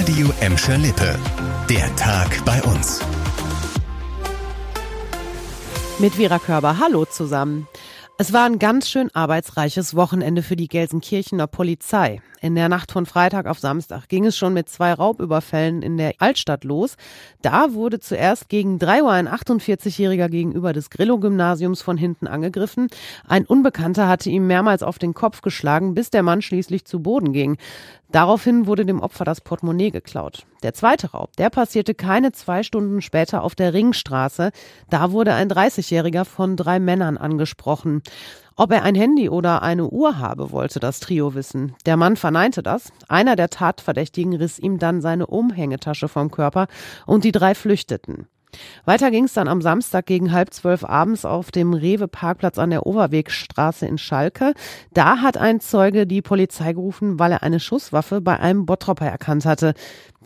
Radio Emscher Lippe. Der Tag bei uns. Mit Vera Körber, hallo zusammen. Es war ein ganz schön arbeitsreiches Wochenende für die Gelsenkirchener Polizei. In der Nacht von Freitag auf Samstag ging es schon mit zwei Raubüberfällen in der Altstadt los. Da wurde zuerst gegen drei Uhr ein 48-Jähriger gegenüber des Grillo-Gymnasiums von hinten angegriffen. Ein Unbekannter hatte ihm mehrmals auf den Kopf geschlagen, bis der Mann schließlich zu Boden ging. Daraufhin wurde dem Opfer das Portemonnaie geklaut. Der zweite Raub, der passierte keine zwei Stunden später auf der Ringstraße. Da wurde ein 30-Jähriger von drei Männern angesprochen. Ob er ein Handy oder eine Uhr habe, wollte das Trio wissen. Der Mann verneinte das. Einer der Tatverdächtigen riss ihm dann seine Umhängetasche vom Körper und die drei flüchteten. Weiter ging es dann am Samstag gegen halb zwölf abends auf dem Rewe-Parkplatz an der Overwegstraße in Schalke. Da hat ein Zeuge die Polizei gerufen, weil er eine Schusswaffe bei einem Bottropper erkannt hatte.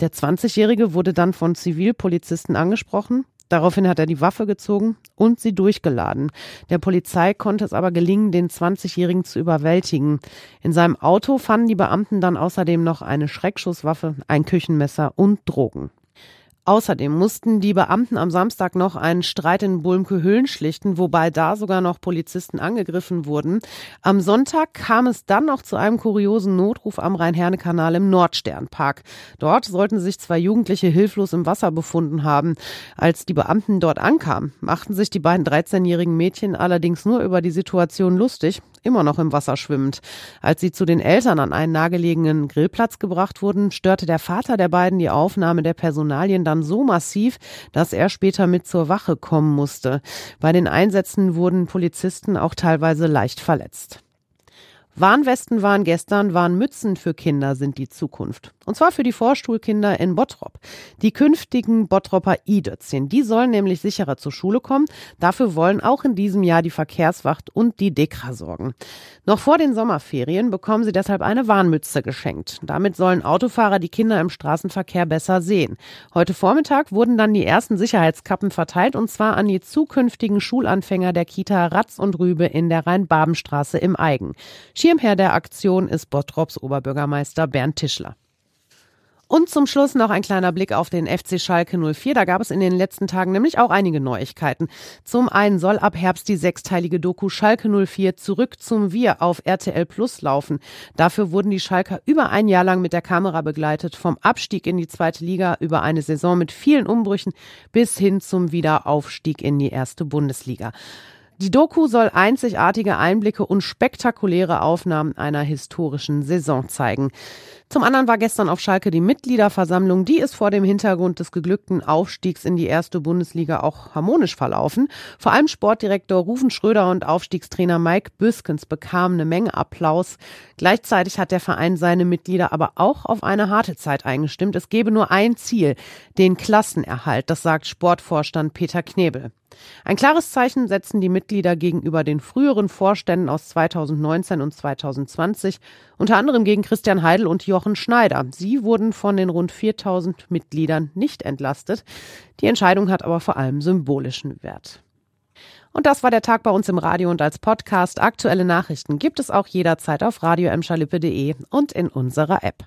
Der 20-Jährige wurde dann von Zivilpolizisten angesprochen. Daraufhin hat er die Waffe gezogen und sie durchgeladen. Der Polizei konnte es aber gelingen, den 20-Jährigen zu überwältigen. In seinem Auto fanden die Beamten dann außerdem noch eine Schreckschusswaffe, ein Küchenmesser und Drogen. Außerdem mussten die Beamten am Samstag noch einen Streit in Bulmke-Höhlen schlichten, wobei da sogar noch Polizisten angegriffen wurden. Am Sonntag kam es dann noch zu einem kuriosen Notruf am Rhein-Herne-Kanal im Nordsternpark. Dort sollten sich zwei Jugendliche hilflos im Wasser befunden haben. Als die Beamten dort ankamen, machten sich die beiden 13-jährigen Mädchen allerdings nur über die Situation lustig immer noch im Wasser schwimmend. Als sie zu den Eltern an einen nahegelegenen Grillplatz gebracht wurden, störte der Vater der beiden die Aufnahme der Personalien dann so massiv, dass er später mit zur Wache kommen musste. Bei den Einsätzen wurden Polizisten auch teilweise leicht verletzt. Warnwesten waren gestern, Warnmützen für Kinder sind die Zukunft. Und zwar für die Vorstuhlkinder in Bottrop. Die künftigen Bottropper I-Dötzchen, die sollen nämlich sicherer zur Schule kommen. Dafür wollen auch in diesem Jahr die Verkehrswacht und die Dekra sorgen. Noch vor den Sommerferien bekommen sie deshalb eine Warnmütze geschenkt. Damit sollen Autofahrer die Kinder im Straßenverkehr besser sehen. Heute Vormittag wurden dann die ersten Sicherheitskappen verteilt und zwar an die zukünftigen Schulanfänger der Kita Ratz und Rübe in der Rhein-Baben-Straße im Eigen. Schirmherr der Aktion ist Bottrops Oberbürgermeister Bernd Tischler. Und zum Schluss noch ein kleiner Blick auf den FC Schalke 04. Da gab es in den letzten Tagen nämlich auch einige Neuigkeiten. Zum einen soll ab Herbst die sechsteilige Doku Schalke 04 zurück zum Wir auf RTL Plus laufen. Dafür wurden die Schalker über ein Jahr lang mit der Kamera begleitet, vom Abstieg in die zweite Liga über eine Saison mit vielen Umbrüchen bis hin zum Wiederaufstieg in die erste Bundesliga. Die Doku soll einzigartige Einblicke und spektakuläre Aufnahmen einer historischen Saison zeigen. Zum anderen war gestern auf Schalke die Mitgliederversammlung. Die ist vor dem Hintergrund des geglückten Aufstiegs in die erste Bundesliga auch harmonisch verlaufen. Vor allem Sportdirektor Rufen Schröder und Aufstiegstrainer Mike Büskens bekamen eine Menge Applaus. Gleichzeitig hat der Verein seine Mitglieder aber auch auf eine harte Zeit eingestimmt. Es gebe nur ein Ziel, den Klassenerhalt. Das sagt Sportvorstand Peter Knebel. Ein klares Zeichen setzen die Mitglieder gegenüber den früheren Vorständen aus 2019 und 2020, unter anderem gegen Christian Heidel und Jochen Schneider. Sie wurden von den rund 4000 Mitgliedern nicht entlastet. Die Entscheidung hat aber vor allem symbolischen Wert. Und das war der Tag bei uns im Radio und als Podcast. Aktuelle Nachrichten gibt es auch jederzeit auf radio und in unserer App.